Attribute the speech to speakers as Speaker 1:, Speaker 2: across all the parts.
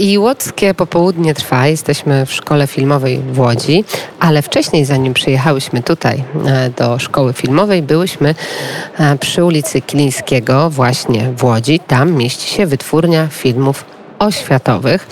Speaker 1: I łódzkie popołudnie trwa. Jesteśmy w szkole filmowej w Łodzi, ale wcześniej, zanim przyjechałyśmy tutaj e, do szkoły filmowej, byłyśmy e, przy ulicy Kilińskiego, właśnie w Łodzi. Tam mieści się wytwórnia filmów oświatowych.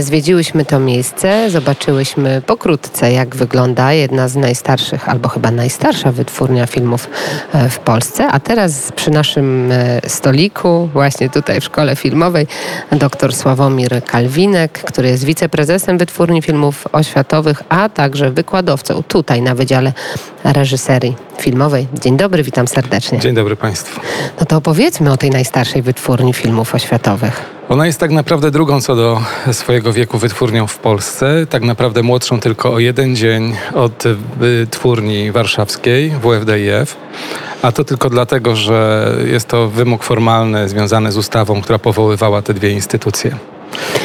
Speaker 1: Zwiedziłyśmy to miejsce, zobaczyłyśmy pokrótce, jak wygląda jedna z najstarszych, albo chyba najstarsza wytwórnia filmów e, w Polsce. A teraz przy naszym e, stoliku, właśnie tutaj w szkole filmowej, dr Sławomir Kalwinek, który jest wiceprezesem wytwórni filmów oświatowych, a także wykładowcą tutaj na Wydziale Reżyserii Filmowej. Dzień dobry, witam serdecznie.
Speaker 2: Dzień dobry Państwu.
Speaker 1: No to opowiedzmy o tej najstarszej wytwórni filmów oświatowych.
Speaker 2: Ona jest tak naprawdę drugą co do swojego wieku wytwórnią w Polsce. Tak naprawdę młodszą tylko o jeden dzień od wytwórni warszawskiej WFDIF. A to tylko dlatego, że jest to wymóg formalny związany z ustawą, która powoływała te dwie instytucje.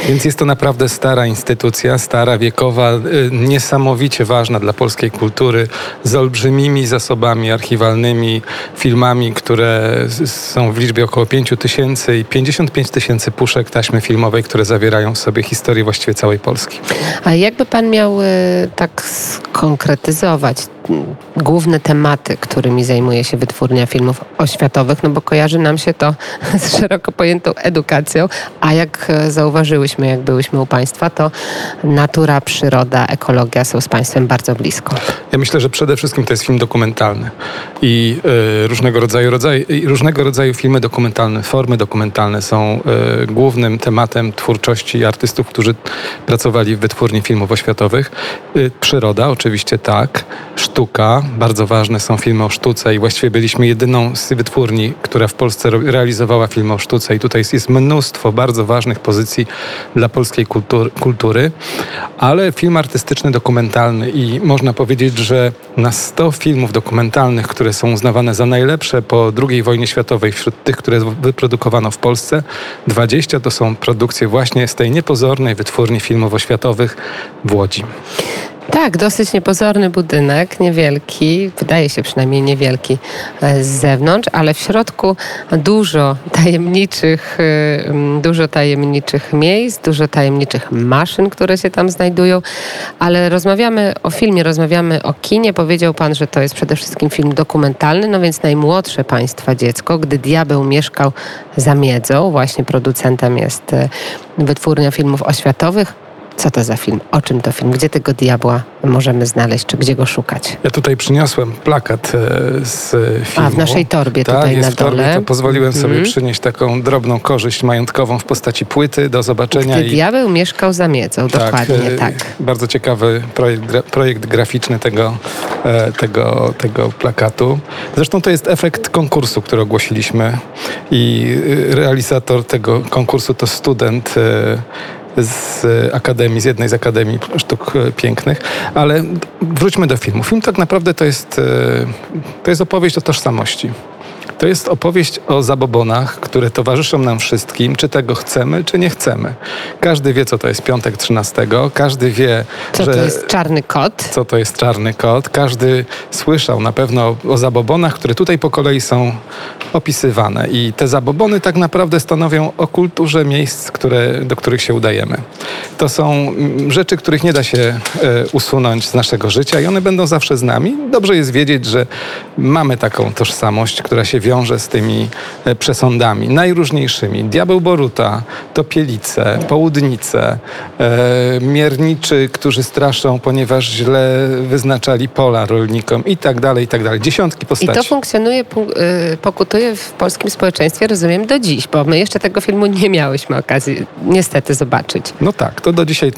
Speaker 2: Więc jest to naprawdę stara instytucja, stara, wiekowa, y, niesamowicie ważna dla polskiej kultury, z olbrzymimi zasobami archiwalnymi, filmami, które są w liczbie około 5 tysięcy i 55 tysięcy puszek taśmy filmowej, które zawierają w sobie historię właściwie całej Polski.
Speaker 1: A jakby pan miał y, tak skonkretyzować główne tematy, którymi zajmuje się wytwórnia filmów oświatowych, no bo kojarzy nam się to z szeroko pojętą edukacją, a jak e, zauważyłyśmy, jak byłyśmy u Państwa, to natura, przyroda, ekologia są z Państwem bardzo blisko.
Speaker 2: Ja myślę, że przede wszystkim to jest film dokumentalny i y, różnego, rodzaju, rodzaj, różnego rodzaju filmy dokumentalne, formy dokumentalne są y, głównym tematem twórczości artystów, którzy pracowali w wytwórni filmów oświatowych. Y, przyroda, oczywiście tak, sztuka, bardzo ważne są filmy o sztuce i właściwie byliśmy jedyną z wytwórni, która w Polsce realizowała filmy o sztuce. I tutaj jest mnóstwo bardzo ważnych pozycji dla polskiej kultury, kultury. Ale film artystyczny, dokumentalny i można powiedzieć, że na 100 filmów dokumentalnych, które są uznawane za najlepsze po II wojnie światowej wśród tych, które wyprodukowano w Polsce, 20 to są produkcje właśnie z tej niepozornej wytwórni filmów oświatowych w Łodzi.
Speaker 1: Tak, dosyć niepozorny budynek, niewielki, wydaje się przynajmniej niewielki e, z zewnątrz, ale w środku dużo tajemniczych, e, dużo tajemniczych miejsc, dużo tajemniczych maszyn, które się tam znajdują, ale rozmawiamy o filmie, rozmawiamy o kinie. Powiedział Pan, że to jest przede wszystkim film dokumentalny, no więc najmłodsze Państwa dziecko, gdy diabeł mieszkał za miedzą, właśnie producentem jest e, wytwórnia filmów oświatowych, co to za film? O czym to film? Gdzie tego diabła możemy znaleźć? Czy gdzie go szukać?
Speaker 2: Ja tutaj przyniosłem plakat e, z filmu.
Speaker 1: A, w naszej torbie
Speaker 2: tak,
Speaker 1: tutaj
Speaker 2: jest
Speaker 1: na dole.
Speaker 2: Torbie, to pozwoliłem sobie mm. przynieść taką drobną korzyść majątkową w postaci płyty do zobaczenia.
Speaker 1: Gdy i... diabeł mieszkał za miedzą, tak, dokładnie e, tak.
Speaker 2: Bardzo ciekawy projekt, projekt graficzny tego, e, tego, tego plakatu. Zresztą to jest efekt konkursu, który ogłosiliśmy i realizator tego konkursu to student z akademii, z jednej z akademii sztuk pięknych, ale wróćmy do filmu. Film tak naprawdę to jest, e, to jest opowieść o tożsamości. To jest opowieść o zabobonach, które towarzyszą nam wszystkim, czy tego chcemy, czy nie chcemy. Każdy wie, co to jest piątek 13, każdy wie,
Speaker 1: co
Speaker 2: że,
Speaker 1: to jest czarny kot.
Speaker 2: Co to jest czarny kot. Każdy słyszał na pewno o zabobonach, które tutaj po kolei są opisywane. I te zabobony tak naprawdę stanowią o kulturze miejsc, które, do których się udajemy. To są mm, rzeczy, których nie da się e, usunąć z naszego życia i one będą zawsze z nami. Dobrze jest wiedzieć, że mamy taką tożsamość, która się wiąże z tymi e, przesądami najróżniejszymi. Diabeł Boruta, topielice, południce, e, mierniczy, którzy straszą, ponieważ źle wyznaczali pola rolnikom i tak dalej, i tak dalej. Dziesiątki postaci.
Speaker 1: I to funkcjonuje, y, pokutuje w polskim społeczeństwie, rozumiem, do dziś, bo my jeszcze tego filmu nie miałyśmy okazji niestety zobaczyć.
Speaker 2: No tak, to do dzisiaj y,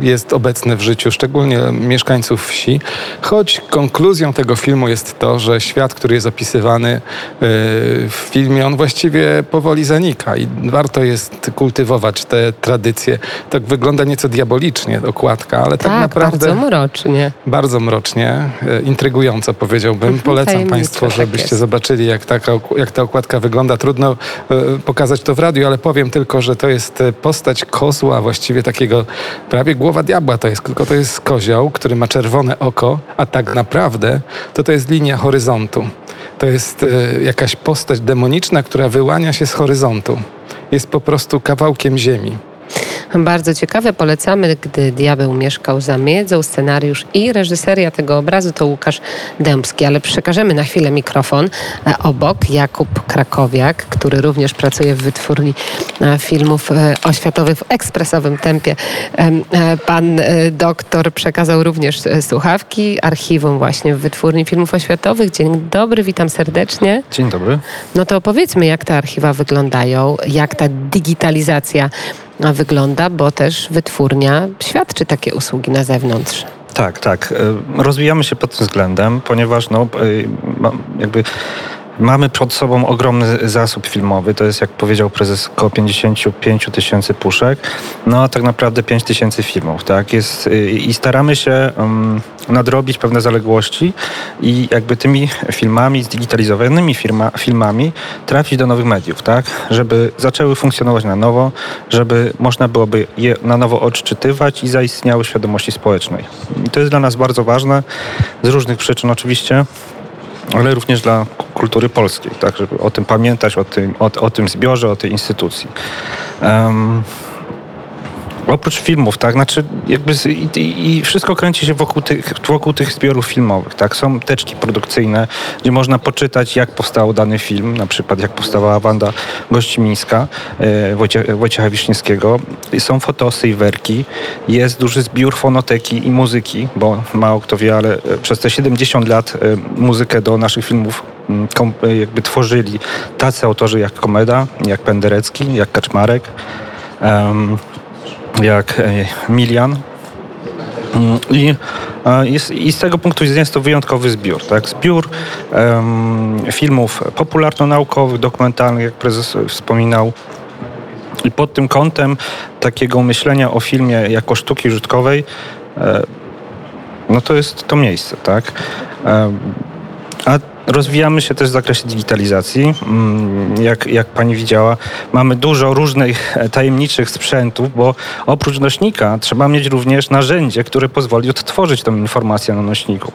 Speaker 2: jest obecne w życiu, szczególnie mieszkańców wsi, choć konkluzją tego filmu jest to, że świat, który jest opisywany, w filmie, on właściwie powoli zanika i warto jest kultywować te tradycje. Tak wygląda nieco diabolicznie okładka, ale tak, tak naprawdę...
Speaker 1: bardzo mrocznie.
Speaker 2: Bardzo mrocznie, e, intrygująco powiedziałbym. Mhm, Polecam Państwu, żebyście tak zobaczyli, jak, taka, jak ta okładka wygląda. Trudno e, pokazać to w radiu, ale powiem tylko, że to jest e, postać kozła, właściwie takiego prawie głowa diabła to jest, tylko to jest kozioł, który ma czerwone oko, a tak naprawdę to to jest linia horyzontu. To jest e, jakaś postać demoniczna, która wyłania się z horyzontu. Jest po prostu kawałkiem ziemi.
Speaker 1: Bardzo ciekawe, polecamy, gdy diabeł mieszkał za miedzą, scenariusz i reżyseria tego obrazu to Łukasz Dębski, ale przekażemy na chwilę mikrofon e, obok Jakub Krakowiak, który również pracuje w wytwórni e, filmów e, oświatowych w ekspresowym tempie. Pan doktor przekazał również słuchawki archiwum właśnie w wytwórni filmów oświatowych. Dzień dobry, witam serdecznie.
Speaker 3: Dzień dobry.
Speaker 1: No to opowiedzmy, jak te archiwa wyglądają, jak ta digitalizacja wygląda, bo też wytwórnia świadczy takie usługi na zewnątrz.
Speaker 3: Tak, tak. E, rozwijamy się pod tym względem, ponieważ no, e, jakby Mamy przed sobą ogromny zasób filmowy, to jest jak powiedział prezes około 55 tysięcy puszek, no a tak naprawdę 5 tysięcy filmów, tak? Jest, y, I staramy się um, nadrobić pewne zaległości i jakby tymi filmami, zdigitalizowanymi firma, filmami trafić do nowych mediów, tak? Żeby zaczęły funkcjonować na nowo, żeby można byłoby je na nowo odczytywać i zaistniały świadomości społecznej. I to jest dla nas bardzo ważne, z różnych przyczyn oczywiście ale również dla kultury polskiej, tak, żeby o tym pamiętać, o tym, o, o tym zbiorze, o tej instytucji. Um, Oprócz filmów, tak, znaczy jakby z, i, i, wszystko kręci się wokół tych, wokół tych zbiorów filmowych, tak. Są teczki produkcyjne, gdzie można poczytać, jak powstał dany film, na przykład jak powstała Wanda Gościmińska e, Wojcie, Wojciecha Wiśniewskiego. Są fotosy i werki, jest duży zbiór fonoteki i muzyki, bo mało kto wie, ale e, przez te 70 lat e, muzykę do naszych filmów mm, e, jakby tworzyli tacy autorzy jak Komeda, jak Penderecki, jak Kaczmarek. Um, jak e, Milian. Mm, I, I z tego punktu widzenia jest to wyjątkowy zbiór. Tak? Zbiór um, filmów popularno-naukowych, dokumentalnych, jak prezes wspominał. I pod tym kątem takiego myślenia o filmie jako sztuki użytkowej, e, no to jest to miejsce. Tak? E, a Rozwijamy się też w zakresie digitalizacji. Mm, jak, jak pani widziała, mamy dużo różnych e, tajemniczych sprzętów, bo oprócz nośnika trzeba mieć również narzędzie, które pozwoli odtworzyć tę informację na nośniku.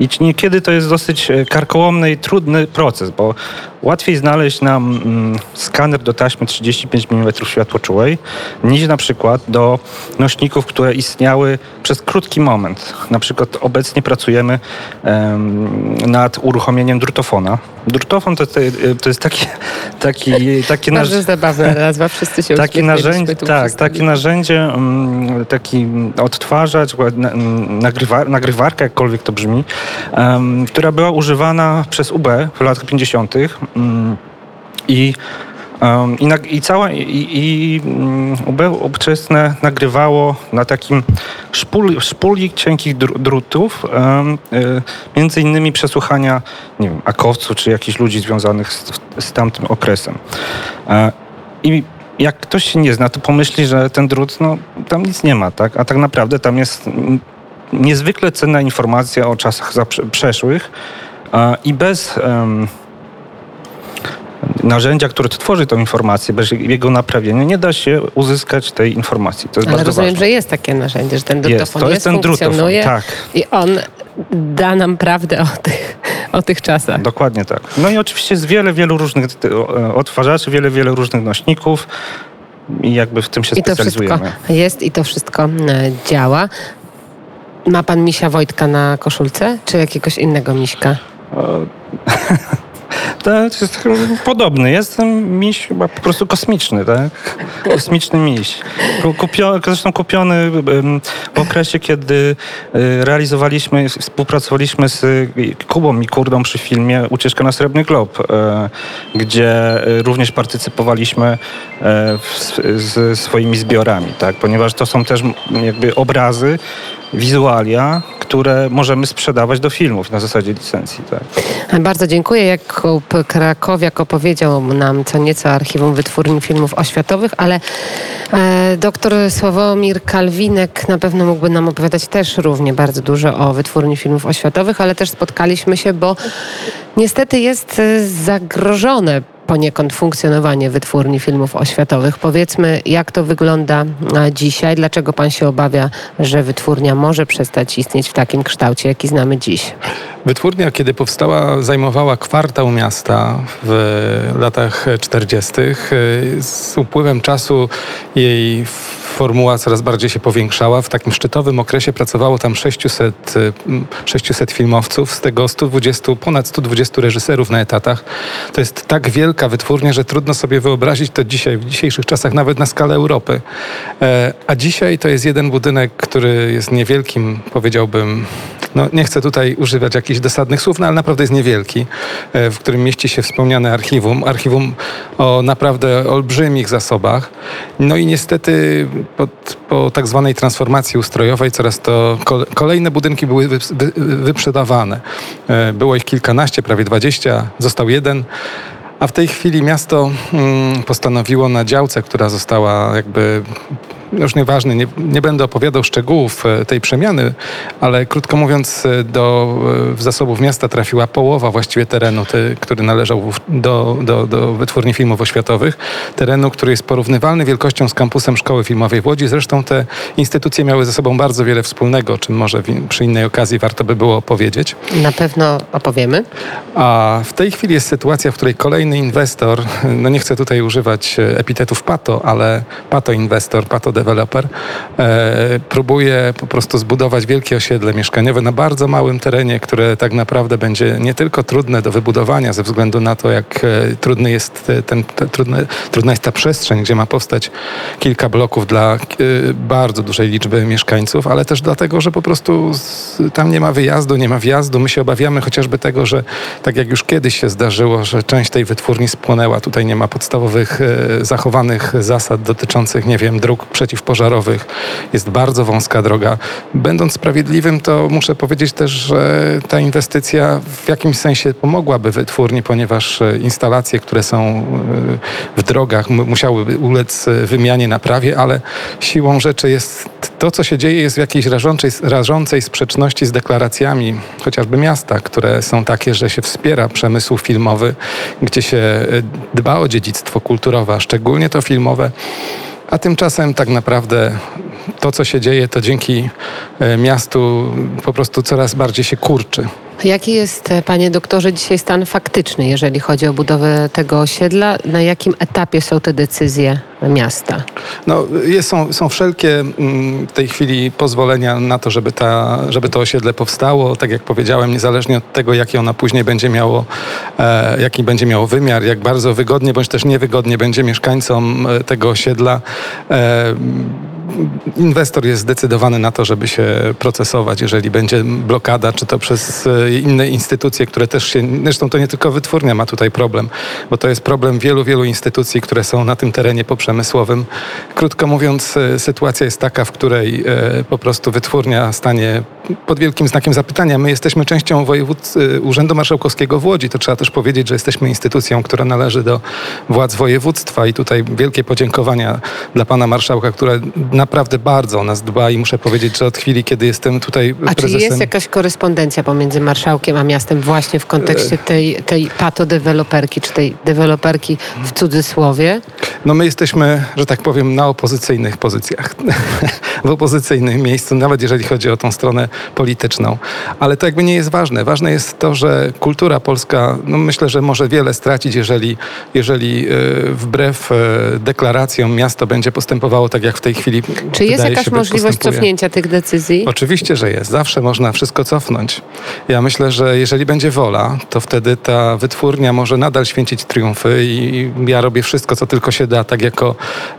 Speaker 3: I niekiedy to jest dosyć e, karkołomny i trudny proces, bo łatwiej znaleźć nam mm, skaner do taśmy 35 mm światłoczułej niż na przykład do nośników, które istniały przez krótki moment. Na przykład obecnie pracujemy nad uruchomieniem drutofona. Drutofon to, to jest taki, taki,
Speaker 1: takie narzędzie. zabawna nazwa, wszyscy się
Speaker 3: takie narzędzie, Tak, takie narzędzie, mm, taki odtwarzacz, nagrywa, nagrywarka, jakkolwiek to brzmi, która była używana przez UB w latach 50. Mm, I Um, i, na, I cała i, i um, UB obczesne nagrywało na takim szpuli, szpuli cienkich drutów, um, y, między innymi przesłuchania, nie wiem, akowców czy jakichś ludzi związanych z, z tamtym okresem. E, I jak ktoś się nie zna, to pomyśli, że ten drut, no tam nic nie ma, tak? A tak naprawdę tam jest niezwykle cenna informacja o czasach przeszłych i bez narzędzia, które tworzy tą informację, bez jego naprawienia, nie da się uzyskać tej informacji. To jest
Speaker 1: Ale
Speaker 3: bardzo
Speaker 1: rozumiem,
Speaker 3: ważne.
Speaker 1: że jest takie narzędzie, że ten drutofon jest, to jest,
Speaker 3: jest ten funkcjonuje tak.
Speaker 1: i on da nam prawdę o tych, o tych czasach.
Speaker 3: Dokładnie tak. No i oczywiście jest wiele, wielu różnych odtwarzaczy, wiele, wiele różnych nośników i jakby w tym się I specjalizujemy.
Speaker 1: To wszystko jest i to wszystko e, działa. Ma pan misia Wojtka na koszulce, czy jakiegoś innego miśka?
Speaker 3: To jest podobny. Jest miś chyba po prostu kosmiczny, tak? Kosmiczny miś. Kupio, zresztą kupiony w okresie, kiedy y, realizowaliśmy, współpracowaliśmy z Kubą i Kurdą przy filmie Ucieczka na Srebrny Glob, y, gdzie y, również partycypowaliśmy z swoimi zbiorami, tak? Ponieważ to są też jakby obrazy, wizualia, które możemy sprzedawać do filmów na zasadzie licencji. Tak.
Speaker 1: Bardzo dziękuję. Jakub Krakowiak opowiedział nam co nieco archiwum wytwórni filmów oświatowych, ale e, doktor Sławomir Kalwinek na pewno mógłby nam opowiadać też równie bardzo dużo o wytwórni filmów oświatowych, ale też spotkaliśmy się, bo niestety jest e, zagrożone poniekąd funkcjonowanie wytwórni filmów oświatowych. Powiedzmy, jak to wygląda dzisiaj? Dlaczego pan się obawia, że wytwórnia może przestać istnieć w takim kształcie, jaki znamy dziś?
Speaker 2: Wytwórnia, kiedy powstała, zajmowała kwartał miasta w latach 40. Z upływem czasu jej formuła coraz bardziej się powiększała. W takim szczytowym okresie pracowało tam 600, 600 filmowców, z tego 120, ponad 120 reżyserów na etatach. To jest tak wielka wytwórnia, że trudno sobie wyobrazić to dzisiaj, w dzisiejszych czasach, nawet na skalę Europy. A dzisiaj to jest jeden budynek, który jest niewielkim, powiedziałbym, no nie chcę tutaj używać jakichś dosadnych słów, no ale naprawdę jest niewielki, e, w którym mieści się wspomniane archiwum. Archiwum o naprawdę olbrzymich zasobach. No i niestety po, po tak zwanej transformacji ustrojowej coraz to kolejne budynki były wyprzedawane. E, było ich kilkanaście, prawie dwadzieścia, został jeden. A w tej chwili miasto mm, postanowiło na działce, która została jakby już nieważne, nie, nie będę opowiadał szczegółów e, tej przemiany, ale krótko mówiąc, e, do e, zasobów miasta trafiła połowa właściwie terenu, ty, który należał do, do, do wytwórni filmów oświatowych. Terenu, który jest porównywalny wielkością z kampusem Szkoły Filmowej w Łodzi. Zresztą te instytucje miały ze sobą bardzo wiele wspólnego, o czym może przy innej okazji warto by było opowiedzieć.
Speaker 1: Na pewno opowiemy.
Speaker 2: A w tej chwili jest sytuacja, w której kolejny inwestor, no nie chcę tutaj używać epitetów pato, ale pato inwestor, pato deweloper e, próbuje po prostu zbudować wielkie osiedle mieszkaniowe na bardzo małym terenie, które tak naprawdę będzie nie tylko trudne do wybudowania ze względu na to, jak e, trudny jest ten, ten trudne, trudna jest ta przestrzeń, gdzie ma powstać kilka bloków dla e, bardzo dużej liczby mieszkańców, ale też dlatego, że po prostu tam nie ma wyjazdu, nie ma wjazdu. My się obawiamy chociażby tego, że tak jak już kiedyś się zdarzyło, że część tej wytwórni spłonęła. Tutaj nie ma podstawowych zachowanych zasad dotyczących, nie wiem, dróg przeciw przeciwpożarowych. Jest bardzo wąska droga. Będąc sprawiedliwym, to muszę powiedzieć też, że ta inwestycja w jakimś sensie pomogłaby wytwórni, ponieważ e, instalacje, które są e, w drogach, musiałyby ulec e, wymianie, naprawie, ale siłą rzeczy jest to, co się dzieje, jest w jakiejś rażącej, rażącej sprzeczności z deklaracjami chociażby miasta, które są takie, że się wspiera przemysł filmowy, gdzie się dba o dziedzictwo kulturowe, a szczególnie to filmowe. A tymczasem tak naprawdę to, co się dzieje, to dzięki e, miastu po prostu coraz bardziej się kurczy.
Speaker 1: Jaki jest, e, panie doktorze, dzisiaj stan faktyczny, jeżeli chodzi o budowę tego osiedla? Na jakim etapie są te decyzje miasta?
Speaker 2: No, jest, są, są wszelkie mm, w tej chwili pozwolenia na to, żeby, ta, żeby to osiedle powstało. Tak jak powiedziałem, niezależnie od tego, jaki ono później będzie miało, e, jaki będzie miało wymiar, jak bardzo wygodnie bądź też niewygodnie będzie mieszkańcom e, tego osiedla. Inwestor jest zdecydowany na to, żeby się procesować, jeżeli będzie blokada, czy to przez e, inne instytucje, które też się, zresztą to nie tylko wytwórnia ma tutaj problem, bo to jest problem wielu, wielu instytucji, które są na tym terenie poprzemysłowym. Krótko mówiąc, e, sytuacja jest taka, w której e, po prostu wytwórnia stanie pod wielkim znakiem zapytania. My jesteśmy częścią Urzędu Marszałkowskiego w Łodzi. To trzeba też powiedzieć, że jesteśmy instytucją, która należy do władz województwa i tutaj wielkie podziękowania dla pana marszałka, która naprawdę bardzo o nas dba i muszę powiedzieć, że od chwili, kiedy jestem tutaj
Speaker 1: a prezesem... A czy jest jakaś korespondencja pomiędzy marszałkiem a miastem właśnie w kontekście tej, tej patodeweloperki, czy tej deweloperki w cudzysłowie?
Speaker 2: No my jesteśmy, że tak powiem, na opozycyjnych pozycjach. w opozycyjnym miejscu, nawet jeżeli chodzi o tą stronę polityczną. Ale to jakby nie jest ważne. Ważne jest to, że kultura polska, no myślę, że może wiele stracić, jeżeli, jeżeli e, wbrew e, deklaracjom miasto będzie postępowało tak, jak w tej chwili
Speaker 1: Czy jest jakaś możliwość cofnięcia tych decyzji?
Speaker 2: Oczywiście, że jest. Zawsze można wszystko cofnąć. Ja myślę, że jeżeli będzie wola, to wtedy ta wytwórnia może nadal święcić triumfy i ja robię wszystko, co tylko się da, tak jako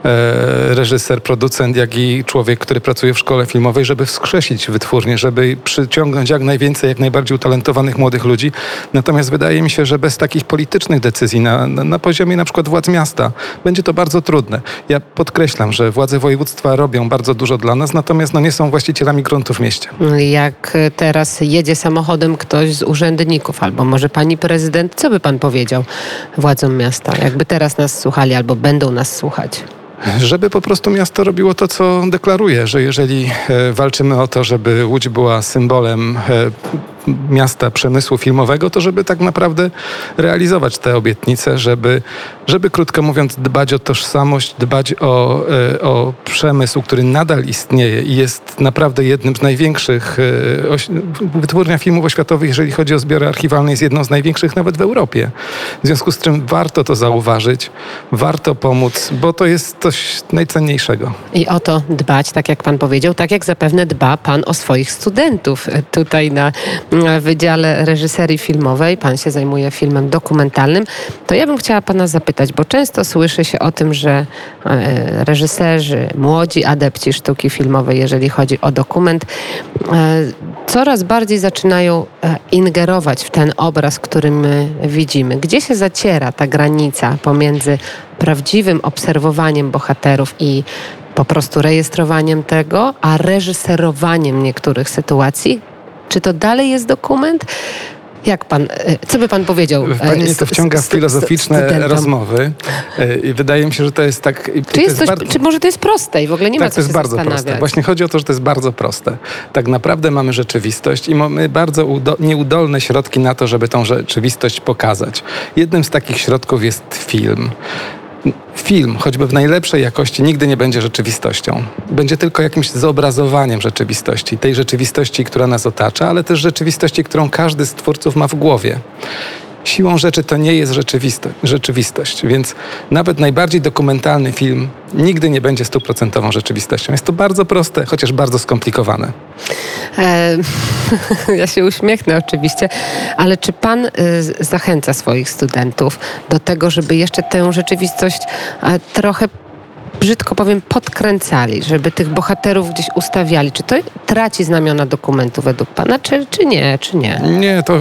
Speaker 2: e, reżyser, producent, jak i człowiek, który pracuje w szkole filmowej, żeby wskrzesić wytwórnię, żeby przyciągnąć jak najwięcej, jak najbardziej utalentowanych młodych ludzi. Natomiast wydaje mi się, że bez takich politycznych decyzji na, na, na poziomie na przykład władz miasta będzie to bardzo trudne. Ja podkreślam, że władze województwa robią bardzo dużo dla nas, natomiast no, nie są właścicielami gruntu w mieście.
Speaker 1: Jak teraz jedzie samochodem ktoś z urzędników, albo może pani prezydent, co by pan powiedział władzom miasta? Jakby teraz nas słuchali, albo będą nas słuchać?
Speaker 2: żeby po prostu miasto robiło to, co deklaruje, że jeżeli e, walczymy o to, żeby Łódź była symbolem e, miasta przemysłu filmowego, to żeby tak naprawdę realizować te obietnice, żeby, żeby krótko mówiąc dbać o tożsamość, dbać o, e, o przemysł, który nadal istnieje i jest naprawdę jednym z największych, e, wytwórnia filmów oświatowych, jeżeli chodzi o zbiory archiwalne, jest jedną z największych nawet w Europie. W związku z czym warto to zauważyć, warto pomóc, bo to jest coś najcenniejszego.
Speaker 1: I o to dbać, tak jak pan powiedział, tak jak zapewne dba pan o swoich studentów. Tutaj na Wydziale Reżyserii Filmowej, pan się zajmuje filmem dokumentalnym, to ja bym chciała pana zapytać, bo często słyszy się o tym, że e, reżyserzy, młodzi adepci sztuki filmowej, jeżeli chodzi o dokument, e, coraz bardziej zaczynają e, ingerować w ten obraz, który my widzimy. Gdzie się zaciera ta granica pomiędzy prawdziwym obserwowaniem bohaterów i po prostu rejestrowaniem tego, a reżyserowaniem niektórych sytuacji? Czy to dalej jest dokument? Jak pan, e, co by pan powiedział?
Speaker 2: Pani mnie to wciąga w filozoficzne studentom. rozmowy e, i wydaje mi się, że to jest tak...
Speaker 1: Czy, jest coś, bardzo, czy może to jest proste i w ogóle nie
Speaker 2: tak,
Speaker 1: ma co
Speaker 2: to jest bardzo proste. Właśnie chodzi o to, że to jest bardzo proste. Tak naprawdę mamy rzeczywistość i mamy bardzo nieudolne środki na to, żeby tą rzeczywistość pokazać. Jednym z takich środków jest film film, choćby w najlepszej jakości, nigdy nie będzie rzeczywistością. Będzie tylko jakimś zobrazowaniem rzeczywistości, tej rzeczywistości, która nas otacza, ale też rzeczywistości, którą każdy z twórców ma w głowie. Siłą rzeczy to nie jest rzeczywistość, więc nawet najbardziej dokumentalny film nigdy nie będzie stuprocentową rzeczywistością. Jest to bardzo proste, chociaż bardzo skomplikowane. E,
Speaker 1: ja się uśmiechnę oczywiście, ale czy pan y, zachęca swoich studentów do tego, żeby jeszcze tę rzeczywistość e, trochę brzydko powiem, podkręcali, żeby tych bohaterów gdzieś ustawiali. Czy to traci znamiona dokumentu według Pana, czy, czy nie, czy nie?
Speaker 2: Nie, to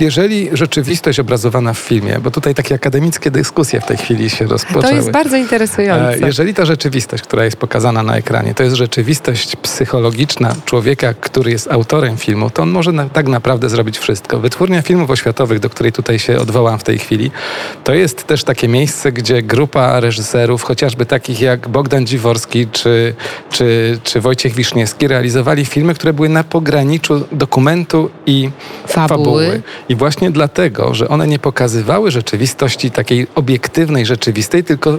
Speaker 2: jeżeli rzeczywistość obrazowana w filmie, bo tutaj takie akademickie dyskusje w tej chwili się rozpoczęły.
Speaker 1: To jest bardzo interesujące.
Speaker 2: E, jeżeli ta rzeczywistość, która jest pokazana na ekranie, to jest rzeczywistość psychologiczna człowieka, który jest autorem filmu, to on może na, tak naprawdę zrobić wszystko. Wytwórnia filmów oświatowych, do której tutaj się odwołam w tej chwili, to jest też takie miejsce, gdzie grupa reżyserów, chociażby takich jak jak Bogdan Dziworski czy, czy, czy Wojciech Wiszniewski realizowali filmy, które były na pograniczu dokumentu i fabuły. fabuły. I właśnie dlatego, że one nie pokazywały rzeczywistości takiej obiektywnej, rzeczywistej, tylko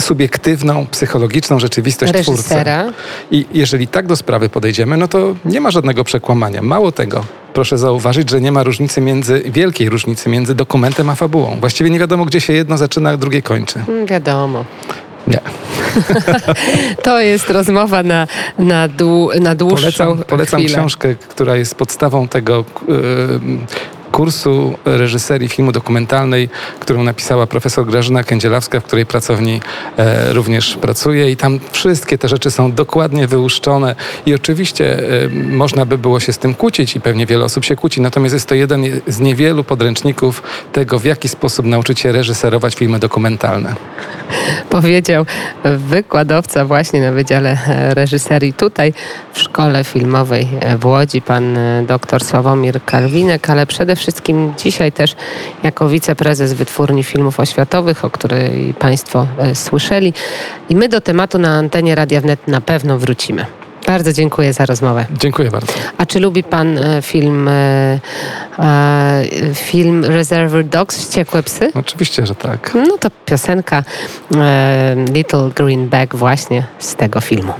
Speaker 2: subiektywną, psychologiczną rzeczywistość
Speaker 1: Reżysera.
Speaker 2: twórcy. I jeżeli tak do sprawy podejdziemy, no to nie ma żadnego przekłamania. Mało tego, proszę zauważyć, że nie ma różnicy między, wielkiej różnicy między dokumentem a fabułą. Właściwie nie wiadomo, gdzie się jedno zaczyna, a drugie kończy.
Speaker 1: Mm, wiadomo.
Speaker 2: Nie.
Speaker 1: to jest rozmowa na, na, dłu, na dłuższą
Speaker 2: Polecam, polecam książkę, która jest podstawą tego kursu reżyserii filmu dokumentalnej, którą napisała profesor Grażyna Kędzielawska, w której pracowni e, również pracuje i tam wszystkie te rzeczy są dokładnie wyłuszczone i oczywiście e, można by było się z tym kłócić i pewnie wiele osób się kłóci, natomiast jest to jeden z niewielu podręczników tego, w jaki sposób nauczyć się reżyserować filmy dokumentalne.
Speaker 1: Powiedział wykładowca właśnie na Wydziale Reżyserii tutaj w Szkole Filmowej w Łodzi, pan e, dr Sławomir Kalwinek, ale przede wszystkim dzisiaj też jako wiceprezes Wytwórni Filmów Oświatowych, o której Państwo e, słyszeli. I my do tematu na antenie Radia Wnet na pewno wrócimy. Bardzo dziękuję za rozmowę.
Speaker 2: Dziękuję bardzo.
Speaker 1: A czy lubi Pan e, film, e, film Reservoir Dogs, Wściekłe Psy?
Speaker 2: Oczywiście, że tak.
Speaker 1: No to piosenka Little Green Bag właśnie z tego filmu.